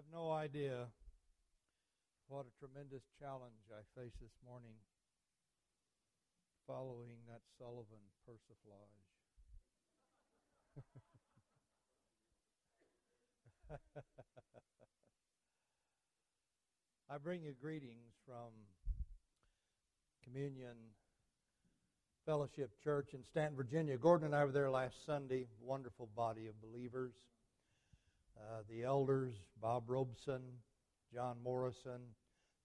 have no idea what a tremendous challenge I face this morning following that Sullivan persiflage. I bring you greetings from Communion Fellowship Church in Staunton, Virginia. Gordon and I were there last Sunday. Wonderful body of believers. Uh, the elders, Bob Robeson, John Morrison,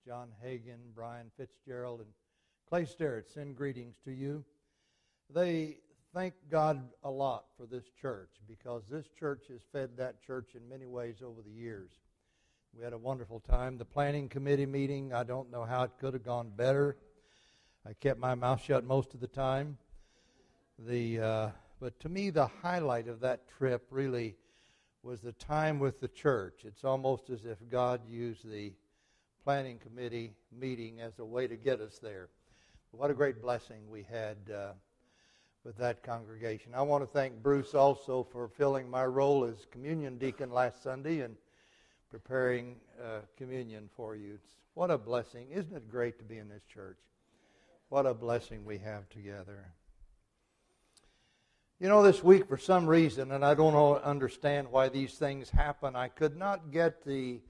John Hagan, Brian Fitzgerald, and Clay Starrett send greetings to you. They thank God a lot for this church because this church has fed that church in many ways over the years. We had a wonderful time. The planning committee meeting, I don't know how it could have gone better. I kept my mouth shut most of the time. The, uh, but to me, the highlight of that trip really was the time with the church. It's almost as if God used the planning committee meeting as a way to get us there. What a great blessing we had uh, with that congregation. I want to thank Bruce also for filling my role as communion deacon last Sunday and preparing uh, communion for you. It's, what a blessing. Isn't it great to be in this church? What a blessing we have together. You know, this week, for some reason, and I don't understand why these things happen, I could not get the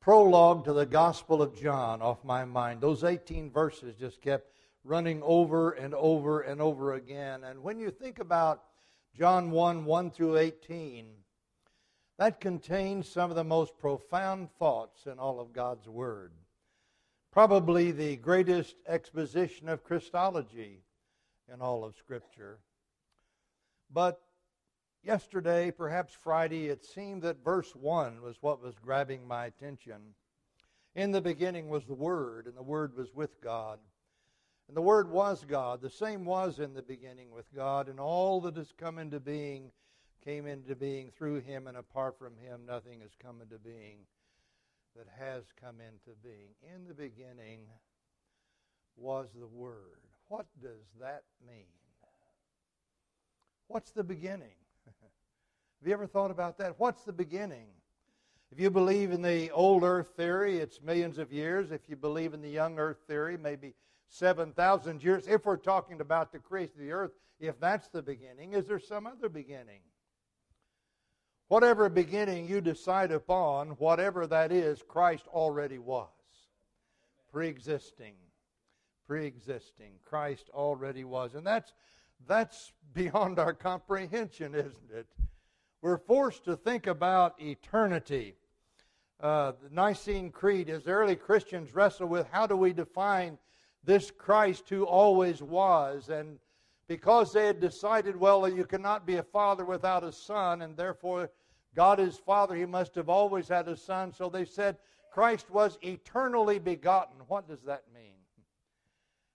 prologue to the Gospel of John off my mind. Those 18 verses just kept running over and over and over again. And when you think about John 1 1 through 18, that contains some of the most profound thoughts in all of God's Word. Probably the greatest exposition of Christology in all of Scripture. But yesterday, perhaps Friday, it seemed that verse 1 was what was grabbing my attention. In the beginning was the Word, and the Word was with God. And the Word was God. The same was in the beginning with God, and all that has come into being came into being through Him, and apart from Him, nothing has come into being that has come into being. In the beginning was the Word. What does that mean? What's the beginning? Have you ever thought about that? What's the beginning? If you believe in the old earth theory, it's millions of years. If you believe in the young earth theory, maybe 7,000 years. If we're talking about the creation of the earth, if that's the beginning, is there some other beginning? Whatever beginning you decide upon, whatever that is, Christ already was. Pre existing. Pre existing. Christ already was. And that's that's beyond our comprehension, isn't it? We're forced to think about eternity. Uh, the Nicene Creed, as early Christians wrestle with how do we define this Christ who always was? And because they had decided, well, you cannot be a father without a son, and therefore God is Father, he must have always had a son. So they said Christ was eternally begotten. What does that mean?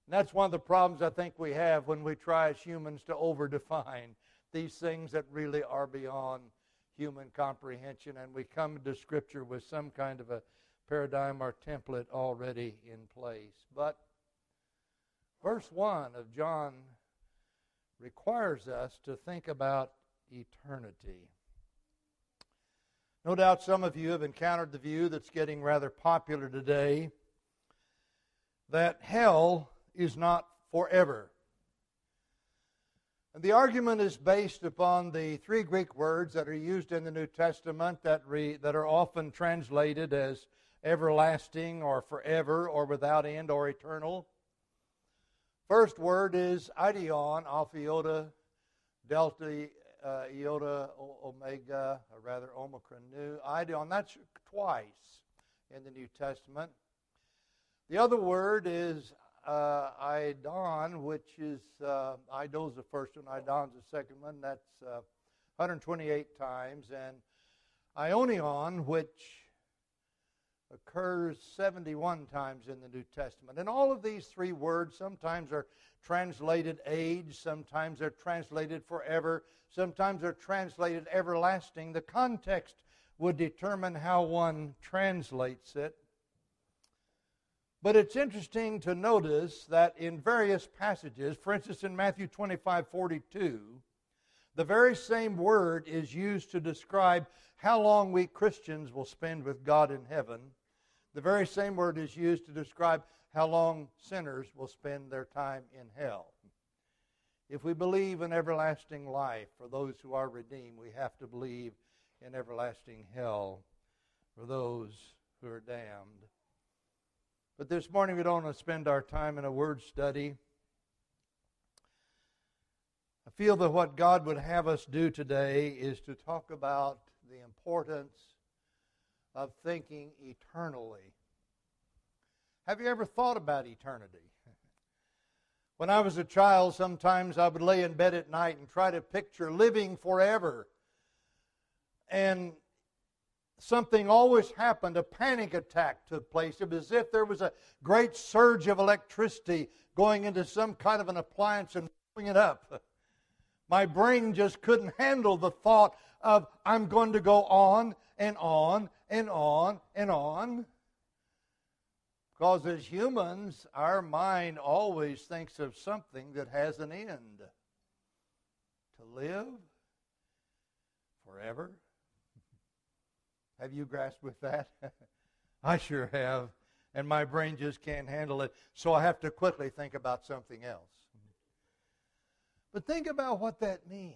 And that's one of the problems I think we have when we try as humans to overdefine these things that really are beyond human comprehension, and we come to Scripture with some kind of a paradigm or template already in place. But verse 1 of John requires us to think about eternity. No doubt some of you have encountered the view that's getting rather popular today that hell is not forever. And the argument is based upon the three Greek words that are used in the New Testament that, re, that are often translated as everlasting or forever or without end or eternal. First word is ideon, alpha iota, delta uh, iota, omega, or rather omicron nu. Ideon, that's twice in the New Testament. The other word is uh, Idon, which is, uh, Ido's the first one, Idon's the second one. That's uh, 128 times. And Ionion, which occurs 71 times in the New Testament. And all of these three words sometimes are translated age, sometimes they're translated forever, sometimes they're translated everlasting. The context would determine how one translates it. But it's interesting to notice that in various passages, for instance, in Matthew 25 42, The very same word is used to describe how long we Christians will spend with God in heaven. The very same word is used to describe how long sinners will spend their time in hell. If we believe in everlasting life for those who are redeemed, we have to believe in everlasting hell for those who are damned. But this morning we don't want to spend our time in a word study. I feel that what God would have us do today is to talk about the importance of thinking eternally. Have you ever thought about eternity? When I was a child, sometimes I would lay in bed at night and try to picture living forever. And something always happened. A panic attack took place. It was as if there was a great surge of electricity going into some kind of an appliance and blowing it up. My brain just couldn't handle the thought of I'm going to go on and on and on and on. Because as humans, our mind always thinks of something that has an end. To live forever. Have you grasped with that? I sure have. And my brain just can't handle it. So I have to quickly think about something else. But think about what that means.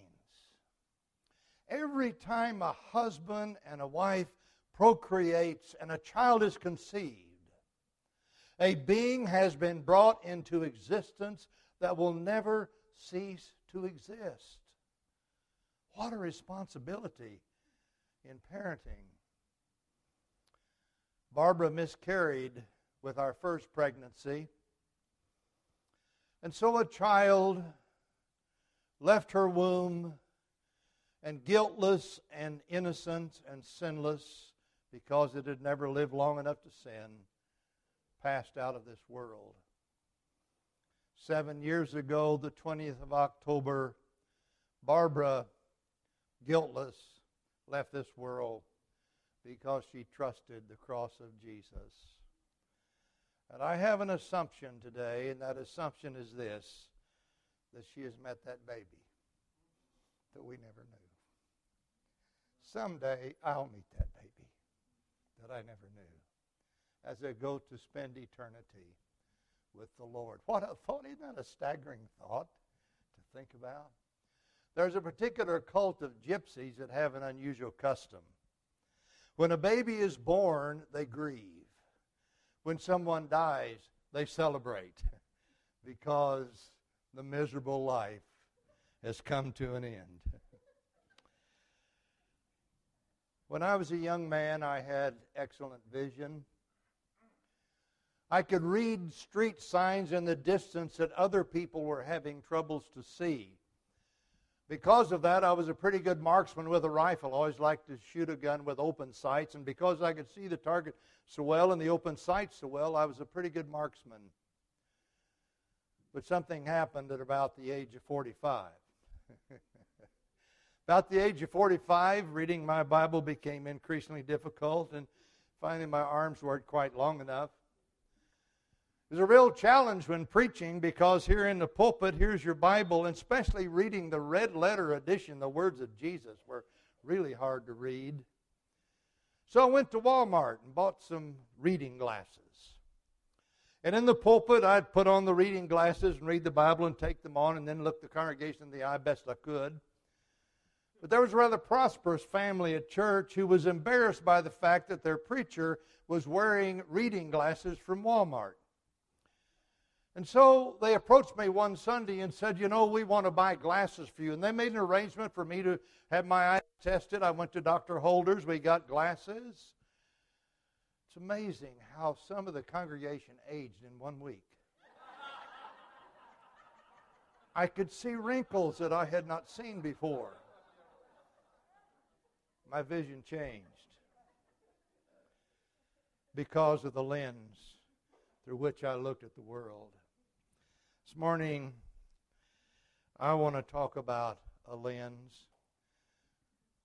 Every time a husband and a wife procreates and a child is conceived, a being has been brought into existence that will never cease to exist. What a responsibility in parenting. Barbara miscarried with our first pregnancy. And so a child left her womb and guiltless and innocent and sinless because it had never lived long enough to sin passed out of this world. Seven years ago, the 20th of October, Barbara, guiltless, left this world because she trusted the cross of Jesus. And I have an assumption today, and that assumption is this that she has met that baby that we never knew. Someday I'll meet that baby that I never knew as I go to spend eternity with the Lord. What a thought! Isn't that a staggering thought to think about? There's a particular cult of gypsies that have an unusual custom. When a baby is born, they grieve. When someone dies, they celebrate because the miserable life has come to an end. When I was a young man, I had excellent vision. I could read street signs in the distance that other people were having troubles to see. Because of that, I was a pretty good marksman with a rifle. I always liked to shoot a gun with open sights, and because I could see the target so well and the open sights so well, I was a pretty good marksman. But something happened at about the age of 45. about the age of 45, reading my Bible became increasingly difficult, and finally my arms weren't quite long enough. It's a real challenge when preaching because here in the pulpit, here's your Bible, and especially reading the red letter edition, the words of Jesus were really hard to read. So I went to Walmart and bought some reading glasses. And in the pulpit, I'd put on the reading glasses and read the Bible and take them on and then look the congregation in the eye best I could. But there was a rather prosperous family at church who was embarrassed by the fact that their preacher was wearing reading glasses from Walmart. And so they approached me one Sunday and said, You know, we want to buy glasses for you. And they made an arrangement for me to have my eyes tested. I went to Dr. Holder's. We got glasses. It's amazing how some of the congregation aged in one week. I could see wrinkles that I had not seen before. My vision changed because of the lens through which I looked at the world. This morning, I want to talk about a lens,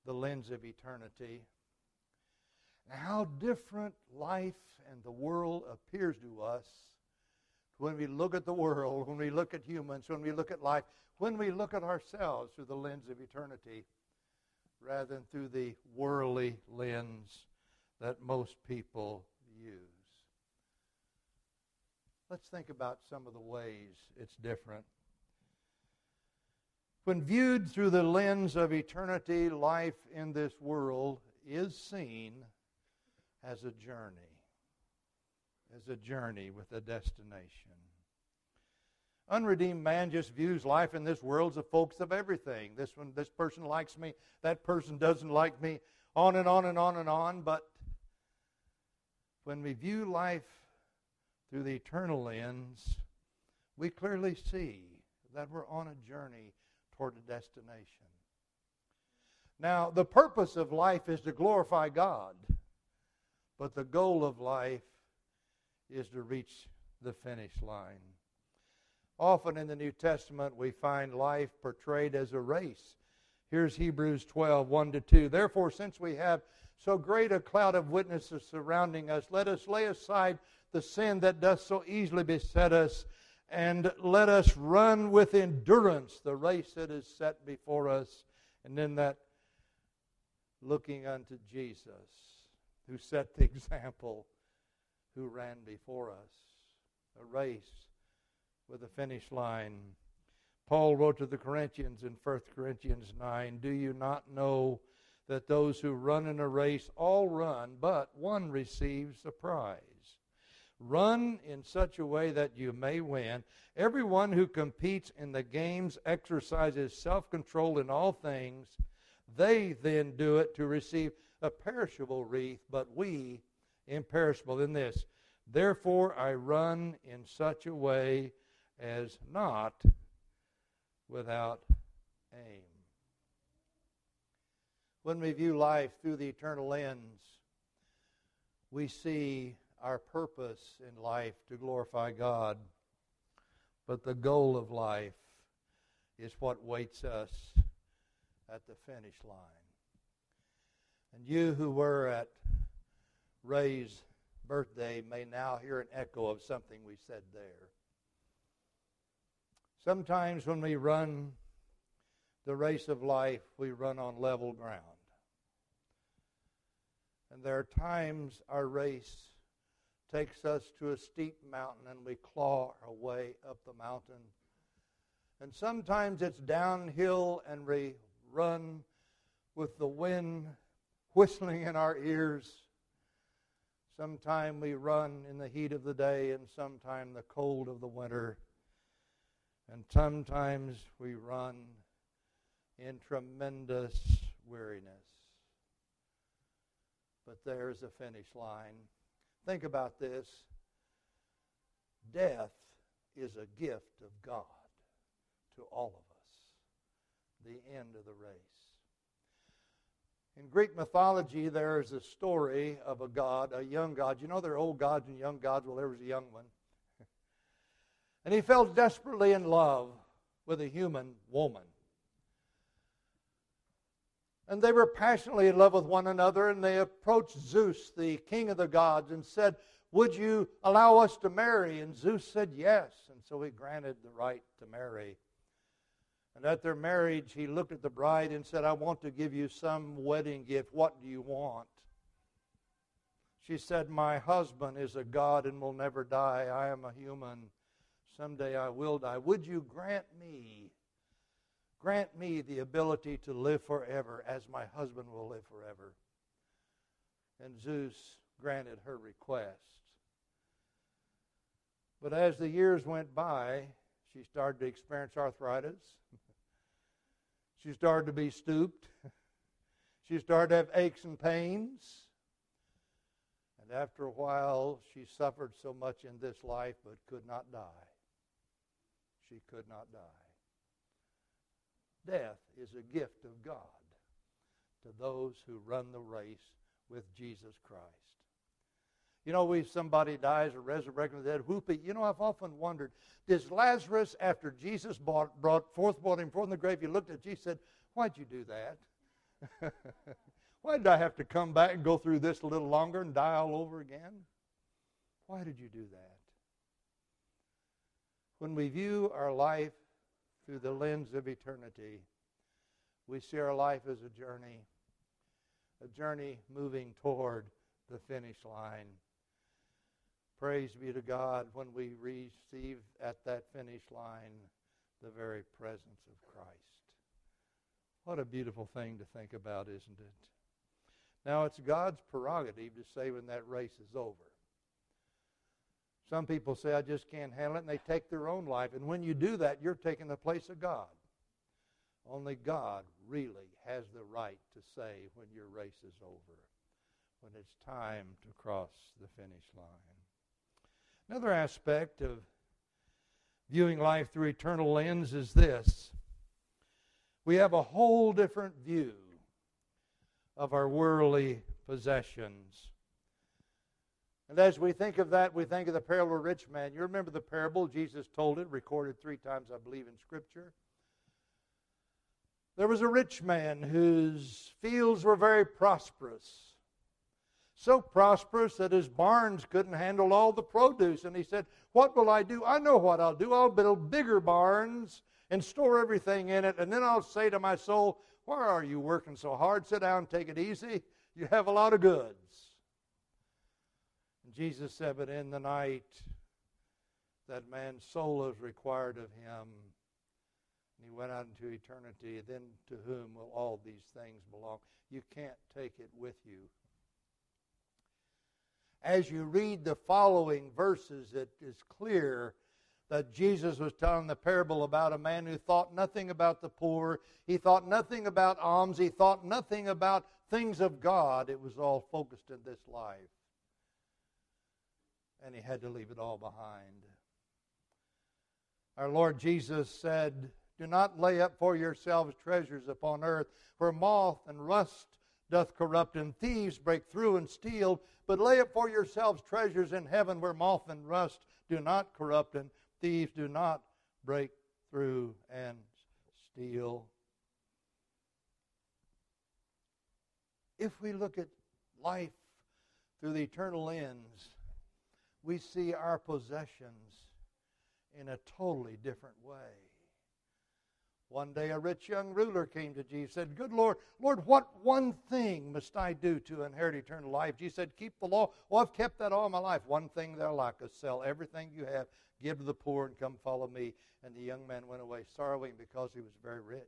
the lens of eternity, and how different life and the world appears to us when we look at the world, when we look at humans, when we look at life, when we look at ourselves through the lens of eternity rather than through the worldly lens that most people use. Let's think about some of the ways it's different. When viewed through the lens of eternity, life in this world is seen as a journey, as a journey with a destination. Unredeemed man just views life in this world as a focus of everything. This one, this person likes me, that person doesn't like me, on and on and on and on. But when we view life through the eternal lens, we clearly see that we're on a journey toward a destination. Now, the purpose of life is to glorify God, but the goal of life is to reach the finish line. Often in the New Testament, we find life portrayed as a race. Here's Hebrews 12, 1 to 2. Therefore, since we have so great a cloud of witnesses surrounding us, let us lay aside the sin that doth so easily beset us, and let us run with endurance the race that is set before us. And then that looking unto Jesus, who set the example, who ran before us. A race with a finish line. Paul wrote to the Corinthians in 1 Corinthians 9 Do you not know that those who run in a race all run, but one receives a prize? Run in such a way that you may win. Everyone who competes in the games exercises self control in all things. They then do it to receive a perishable wreath, but we imperishable in this. Therefore, I run in such a way as not without aim. When we view life through the eternal lens, we see our purpose in life to glorify God, but the goal of life is what waits us at the finish line. And you who were at Ray's birthday may now hear an echo of something we said there. Sometimes when we run the race of life, we run on level ground. And there are times our race takes us to a steep mountain and we claw our way up the mountain. And sometimes it's downhill and we run with the wind whistling in our ears. Sometime we run in the heat of the day and sometime the cold of the winter. And sometimes we run in tremendous weariness. But there's a finish line. Think about this. Death is a gift of God to all of us, the end of the race. In Greek mythology, there is a story of a god, a young god. You know there are old gods and young gods. Well, there was a young one. And he fell desperately in love with a human woman. And they were passionately in love with one another, and they approached Zeus, the king of the gods, and said, Would you allow us to marry? And Zeus said, Yes. And so he granted the right to marry. And at their marriage, he looked at the bride and said, I want to give you some wedding gift. What do you want? She said, My husband is a God and will never die. I am a human Someday I will die. Would you grant me, grant me the ability to live forever as my husband will live forever? And Zeus granted her request. But as the years went by, she started to experience arthritis. she started to be stooped. she started to have aches and pains. And after a while, she suffered so much in this life but could not die she could not die. Death is a gift of God to those who run the race with Jesus Christ. You know, we somebody dies or resurrected from the dead, whoopee. You know, I've often wondered, does Lazarus, after Jesus brought, brought forth, brought him in the grave, he looked at Jesus and said, Why'd you do that? Why did I have to come back and go through this a little longer and die all over again? Why did you do that? when we view our life through the lens of eternity, we see our life as a journey, a journey moving toward the finish line. Praise be to God when we receive at that finish line the very presence of Christ. What a beautiful thing to think about, isn't it? Now, it's God's prerogative to say when that race is over. Some people say, I just can't handle it, and they take their own life. And when you do that, you're taking the place of God. Only God really has the right to say when your race is over, when it's time to cross the finish line. Another aspect of viewing life through eternal lens is this we have a whole different view of our worldly possessions. And as we think of that, we think of the parable of the rich man. You remember the parable? Jesus told it, recorded three times, I believe, in Scripture. There was a rich man whose fields were very prosperous. So prosperous that his barns couldn't handle all the produce. And he said, What will I do? I know what I'll do. I'll build bigger barns and store everything in it. And then I'll say to my soul, Why are you working so hard? Sit down, take it easy. You have a lot of goods. And Jesus said, But in the night, that man's soul is required of him. And he went out into eternity. Then to whom will all these things belong? You can't take it with you. As you read the following verses, it is clear that Jesus was telling the parable about a man who thought nothing about the poor. He thought nothing about alms. He thought nothing about things of God. It was all focused in this life. And he had to leave it all behind. Our Lord Jesus said, Do not lay up for yourselves treasures upon earth, where moth and rust doth corrupt, and thieves break through and steal. But lay up for yourselves treasures in heaven, where moth and rust do not corrupt, and thieves do not break through and steal. If we look at life through the eternal lens, we see our possessions in a totally different way. One day a rich young ruler came to Jesus and said, Good Lord, Lord, what one thing must I do to inherit eternal life? Jesus said, Keep the law. Well, I've kept that all my life. One thing thou lackest, sell everything you have, give to the poor, and come follow me. And the young man went away sorrowing because he was very rich.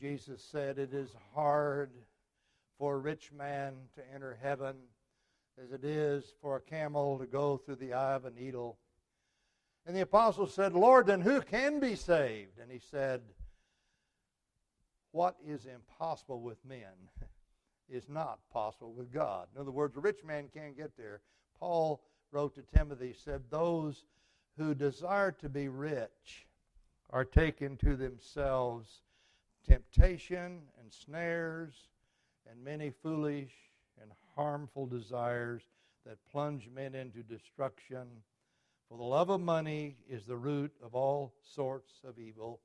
Jesus said, It is hard for a rich man to enter heaven as it is for a camel to go through the eye of a needle. And the apostle said, Lord, then who can be saved? And he said, What is impossible with men is not possible with God. In other words, a rich man can't get there. Paul wrote to Timothy, said, Those who desire to be rich are taken to themselves temptation and snares and many foolish harmful desires that plunge men into destruction for the love of money is the root of all sorts of evil.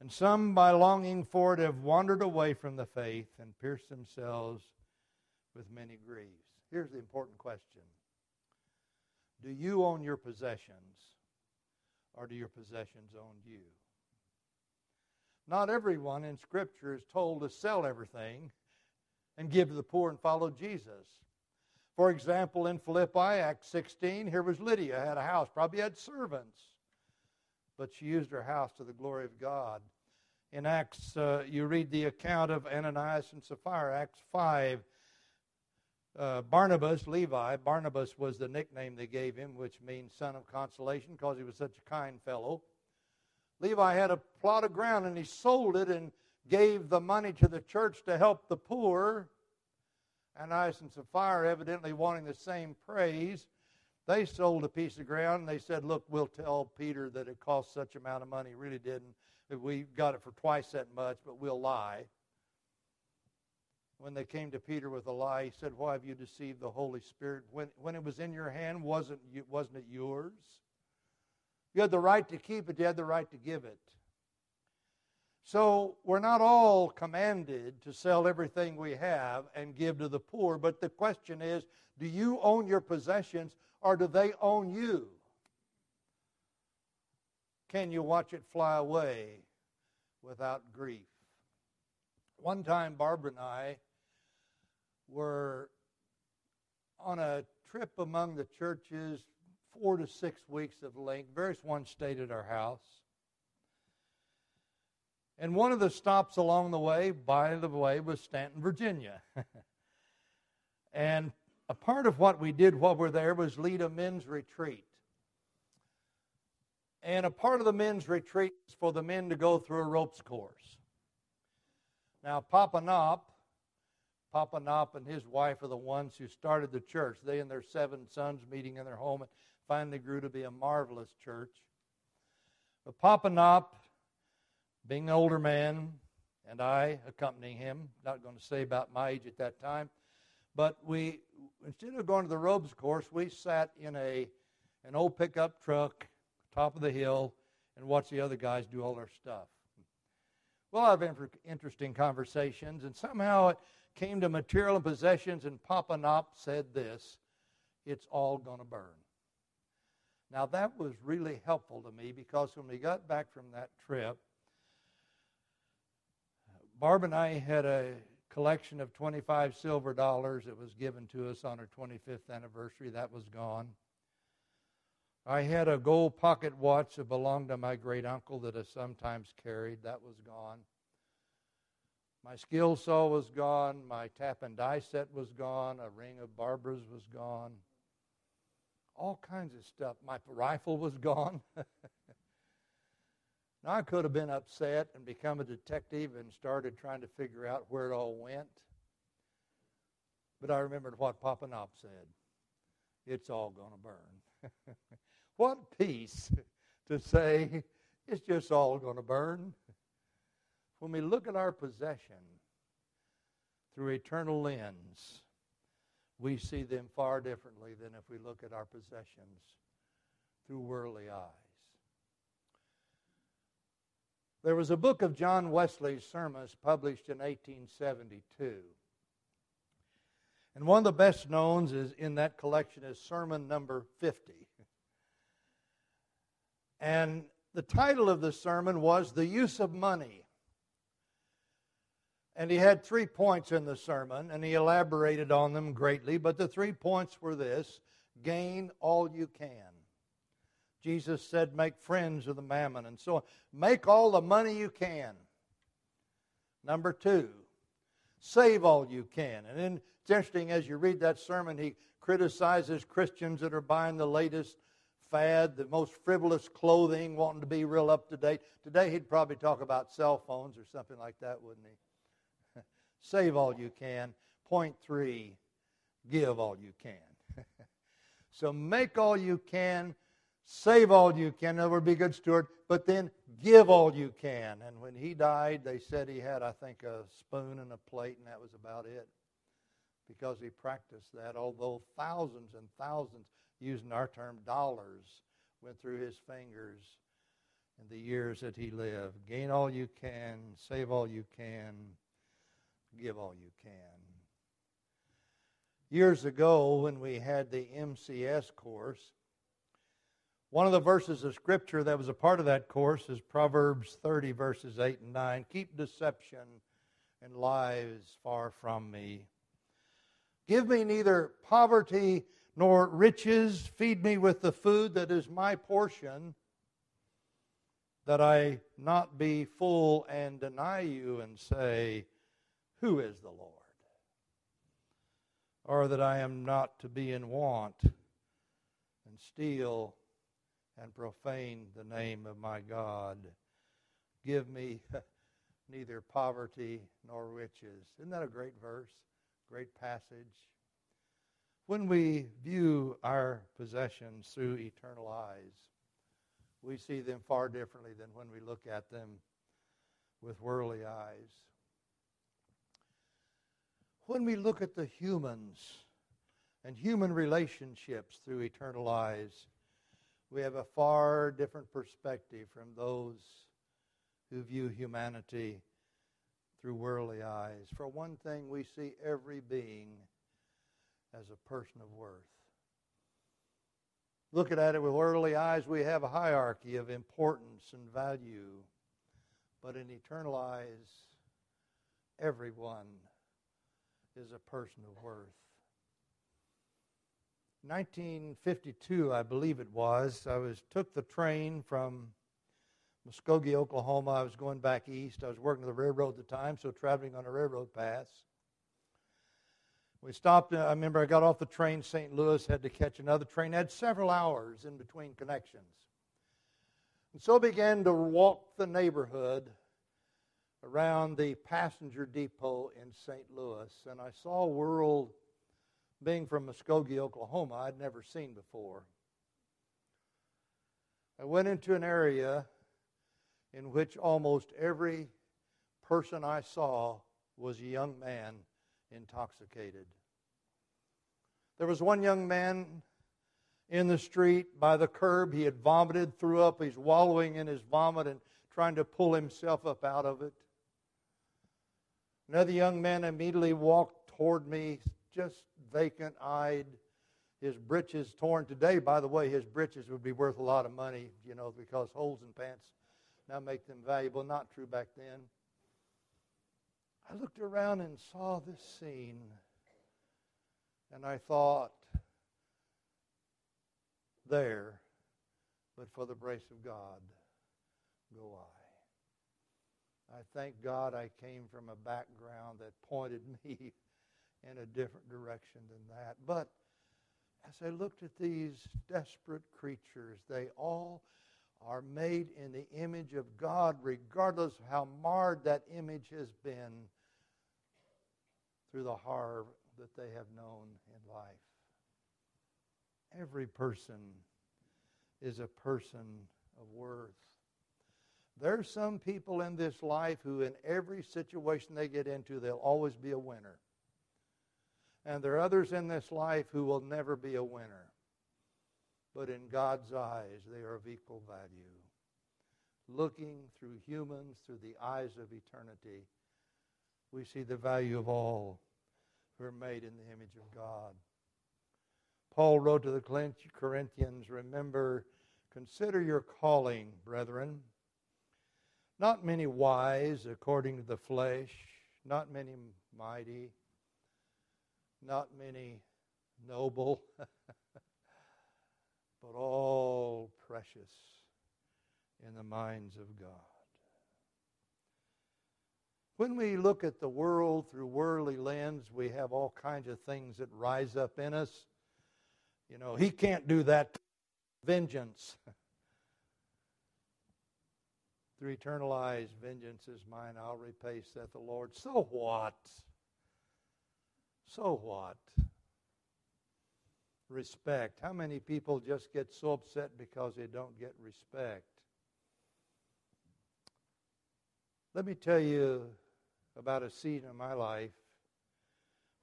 And some, by longing for it, have wandered away from the faith and pierced themselves with many griefs. Here's the important question Do you own your possessions, or do your possessions own you? Not everyone in Scripture is told to sell everything and give to the poor and follow Jesus. For example, in Philippi, Acts 16, here was Lydia, had a house, probably had servants, but she used her house to the glory of God. In Acts, uh, you read the account of Ananias and Sapphira, Acts 5. Uh, Barnabas, Levi, Barnabas was the nickname they gave him, which means son of consolation because he was such a kind fellow. Levi had a plot of ground and he sold it and gave the money to the church to help the poor. Ananias and Sapphira evidently wanting the same praise. They sold a piece of ground and they said, Look, we'll tell Peter that it cost such amount of money. really didn't. We got it for twice that much, but we'll lie. When they came to Peter with a lie, he said, Why have you deceived the Holy Spirit? When, when it was in your hand, wasn't, wasn't it yours? You had the right to keep it, you had the right to give it. So we're not all commanded to sell everything we have and give to the poor, but the question is do you own your possessions or do they own you? can you watch it fly away without grief? One time, Barbara and I were on a trip among the churches, four to six weeks of length. Various ones stayed at our house. And one of the stops along the way, by the way, was Staunton, Virginia. and a part of what we did while we're there was lead a men's retreat. And a part of the men's retreat is for the men to go through a ropes course. Now, Papa Knopp, Papa Knopp and his wife are the ones who started the church. They and their seven sons meeting in their home and finally grew to be a marvelous church. But Papa Knopp, being an older man, and I accompanying him, not going to say about my age at that time, but we, instead of going to the robes course, we sat in a an old pickup truck, top of the hill, and watched the other guys do all their stuff. Well, I've had interesting conversations, and somehow it came to material and possessions, and Papa Knopp said this it's all going to burn. Now, that was really helpful to me because when we got back from that trip, Barb and I had a collection of 25 silver dollars that was given to us on our 25th anniversary. That was gone. I had a gold pocket watch that belonged to my great uncle that I sometimes carried. That was gone. My skill saw was gone. My tap and die set was gone. A ring of Barbara's was gone. All kinds of stuff. My rifle was gone. now, I could have been upset and become a detective and started trying to figure out where it all went. But I remembered what Papa Knopp said it's all going to burn. what peace to say it's just all going to burn. When we look at our possession through eternal lens, we see them far differently than if we look at our possessions through worldly eyes. There was a book of John Wesley's sermons published in 1872. And one of the best known is in that collection is sermon number 50. And the title of the sermon was The Use of Money. And he had three points in the sermon, and he elaborated on them greatly. But the three points were this gain all you can. Jesus said, make friends of the mammon, and so on. Make all the money you can. Number two, save all you can. And then it's interesting as you read that sermon, he criticizes Christians that are buying the latest fad, the most frivolous clothing, wanting to be real up to date. Today he'd probably talk about cell phones or something like that, wouldn't he? Save all you can. Point three, give all you can. so make all you can, save all you can. Would be good steward. But then give all you can. And when he died, they said he had, I think, a spoon and a plate, and that was about it. Because he practiced that, although thousands and thousands, using our term dollars, went through his fingers in the years that he lived. Gain all you can, save all you can, give all you can. Years ago, when we had the MCS course, one of the verses of Scripture that was a part of that course is Proverbs 30, verses 8 and 9. Keep deception and lies far from me. Give me neither poverty nor riches. Feed me with the food that is my portion, that I not be full and deny you and say, who is the Lord? Or that I am not to be in want and steal and profane the name of my God. Give me neither poverty nor riches. Isn't that a great verse? Great passage. When we view our possessions through eternal eyes, we see them far differently than when we look at them with worldly eyes when we look at the humans and human relationships through eternal eyes, we have a far different perspective from those who view humanity through worldly eyes. For one thing, we see every being as a person of worth. looking at it with worldly eyes, we have a hierarchy of importance and value. But in eternal eyes, everyone is a person of worth. 1952, I believe it was, I was took the train from Muskogee, Oklahoma. I was going back east. I was working the railroad at the time, so traveling on a railroad pass. We stopped. Uh, I remember I got off the train, St. Louis, had to catch another train. I had several hours in between connections. And so began to walk the neighborhood around the passenger depot in St. Louis, and I saw world, being from Muskogee, Oklahoma, I'd never seen before. I went into an area in which almost every person I saw was a young man intoxicated. There was one young man in the street by the curb. He had vomited, threw up. He's wallowing in his vomit and trying to pull himself up out of it. Another young man immediately walked toward me, just vacant eyed, his breeches torn. Today, by the way, his breeches would be worth a lot of money, you know, because holes in pants now make them valuable. Not true back then. I looked around and saw this scene, and I thought, there, but for the grace of God, go I. I thank God I came from a background that pointed me in a different direction than that. But as I looked at these desperate creatures, they all are made in the image of God, regardless of how marred that image has been through the horror that they have known in life. Every person is a person of worth. There are some people in this life who, in every situation they get into, they'll always be a winner. And there are others in this life who will never be a winner but in God's eyes, they are of equal value. Looking through humans, through the eyes of eternity, we see the value of all who are made in the image of God. Paul wrote to the Corinthians, Remember, consider your calling, brethren. Not many wise according to the flesh, not many mighty, not many noble. but all precious in the minds of God. When we look at the world through worldly lens, we have all kinds of things that rise up in us. You know, he can't do that. Vengeance. through eternal eyes, vengeance is mine. I'll repay, saith the Lord. So what? So what? respect. How many people just get so upset because they don't get respect? Let me tell you about a scene in my life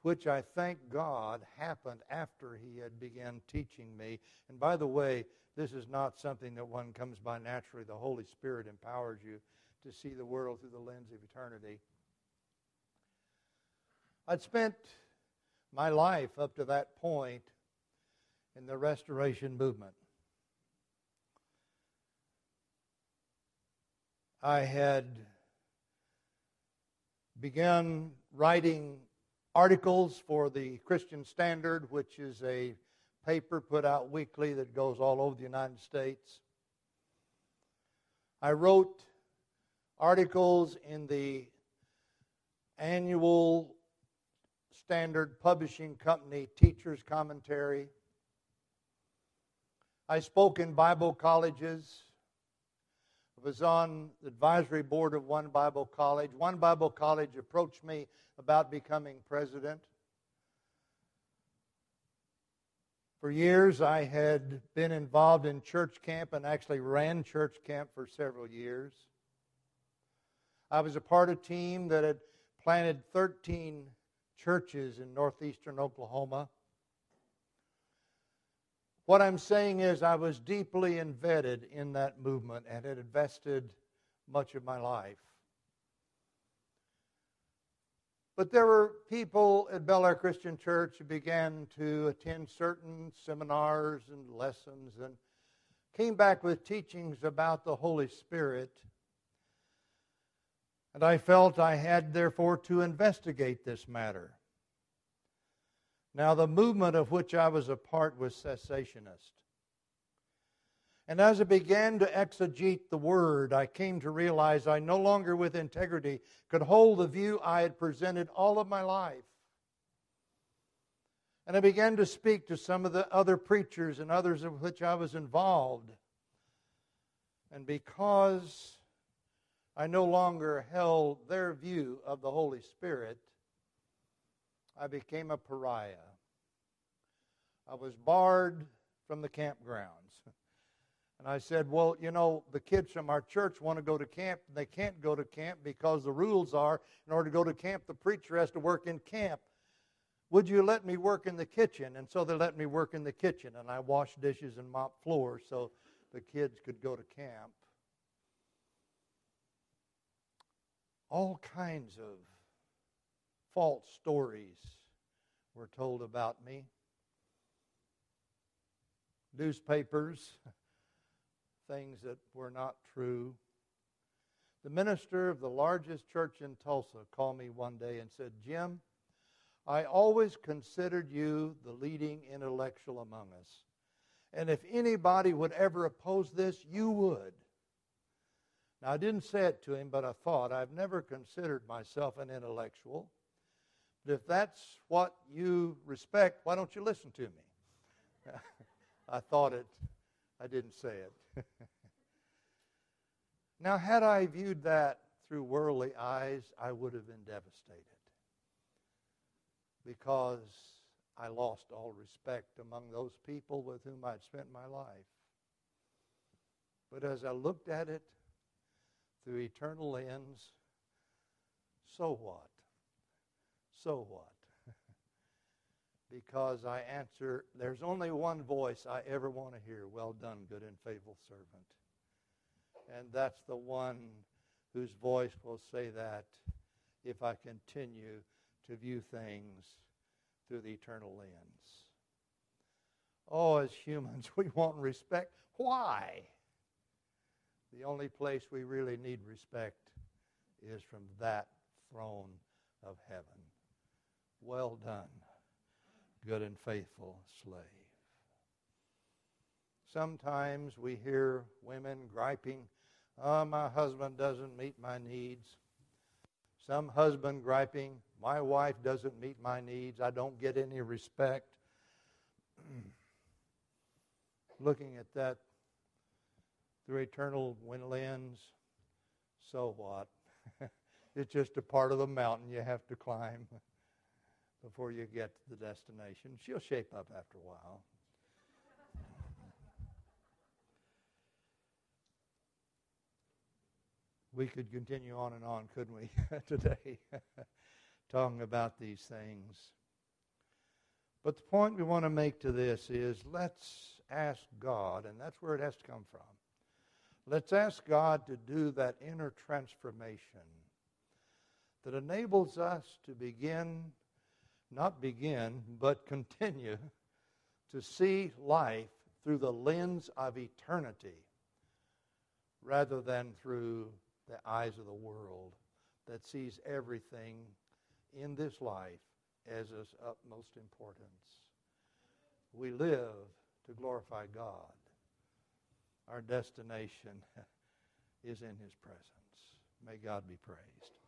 which I thank God happened after he had begun teaching me. And by the way, this is not something that one comes by naturally. The Holy Spirit empowers you to see the world through the lens of eternity. I'd spent my life up to that point in the restoration movement. I had begun writing articles for the Christian Standard, which is a paper put out weekly that goes all over the United States. I wrote articles in the annual Standard Publishing Company Teacher's Commentary. I spoke in Bible colleges. I was on the advisory board of one Bible college. One Bible college approached me about becoming president. For years, I had been involved in church camp and actually ran church camp for several years. I was a part of a team that had planted 13 churches in northeastern Oklahoma. What I'm saying is, I was deeply embedded in that movement and had invested much of my life. But there were people at Bel Air Christian Church who began to attend certain seminars and lessons and came back with teachings about the Holy Spirit. And I felt I had, therefore, to investigate this matter. Now, the movement of which I was a part was cessationist. And as I began to exegete the word, I came to realize I no longer, with integrity, could hold the view I had presented all of my life. And I began to speak to some of the other preachers and others of which I was involved. And because I no longer held their view of the Holy Spirit, I became a pariah. I was barred from the campgrounds. And I said, Well, you know, the kids from our church want to go to camp. And they can't go to camp because the rules are in order to go to camp, the preacher has to work in camp. Would you let me work in the kitchen? And so they let me work in the kitchen, and I washed dishes and mopped floors so the kids could go to camp. All kinds of false stories were told about me. Newspapers things that were not true. The minister of the largest church in Tulsa called me one day and said, Jim, I always considered you the leading intellectual among us. And if anybody would ever oppose this, you would. Now, I didn't say it to him, but I thought, I've never considered myself an intellectual. But if that's what you respect, why don't you listen to me? I thought it, I didn't say it. now, had I viewed that through worldly eyes, I would have been devastated because I lost all respect among those people with whom I'd spent my life. But as I looked at it through eternal lens, so what? So what? because I answer, there's only one voice I ever want to hear well done, good and faithful servant. And that's the one whose voice will say that if I continue to view things through the eternal lens. Oh, as humans, we want respect. Why? The only place we really need respect is from that throne of heaven. Well done good and faithful slave. Sometimes we hear women griping, oh, my husband doesn't meet my needs. Some husband griping, my wife doesn't meet my needs. I don't get any respect. Looking at that through eternal lens, so what? it's just a part of the mountain you have to climb before you get to the destination. She'll shape up after a while. we could continue on and on, couldn't we, today, talking about these things. But the point we want to make to this is let's ask God, and that's where it has to come from. Let's ask God to do that inner transformation that enables us to begin not begin, but continue to see life through the lens of eternity rather than through the eyes of the world that sees everything in this life as of utmost importance. We live to glorify God. Our destination is in His presence. May God be praised.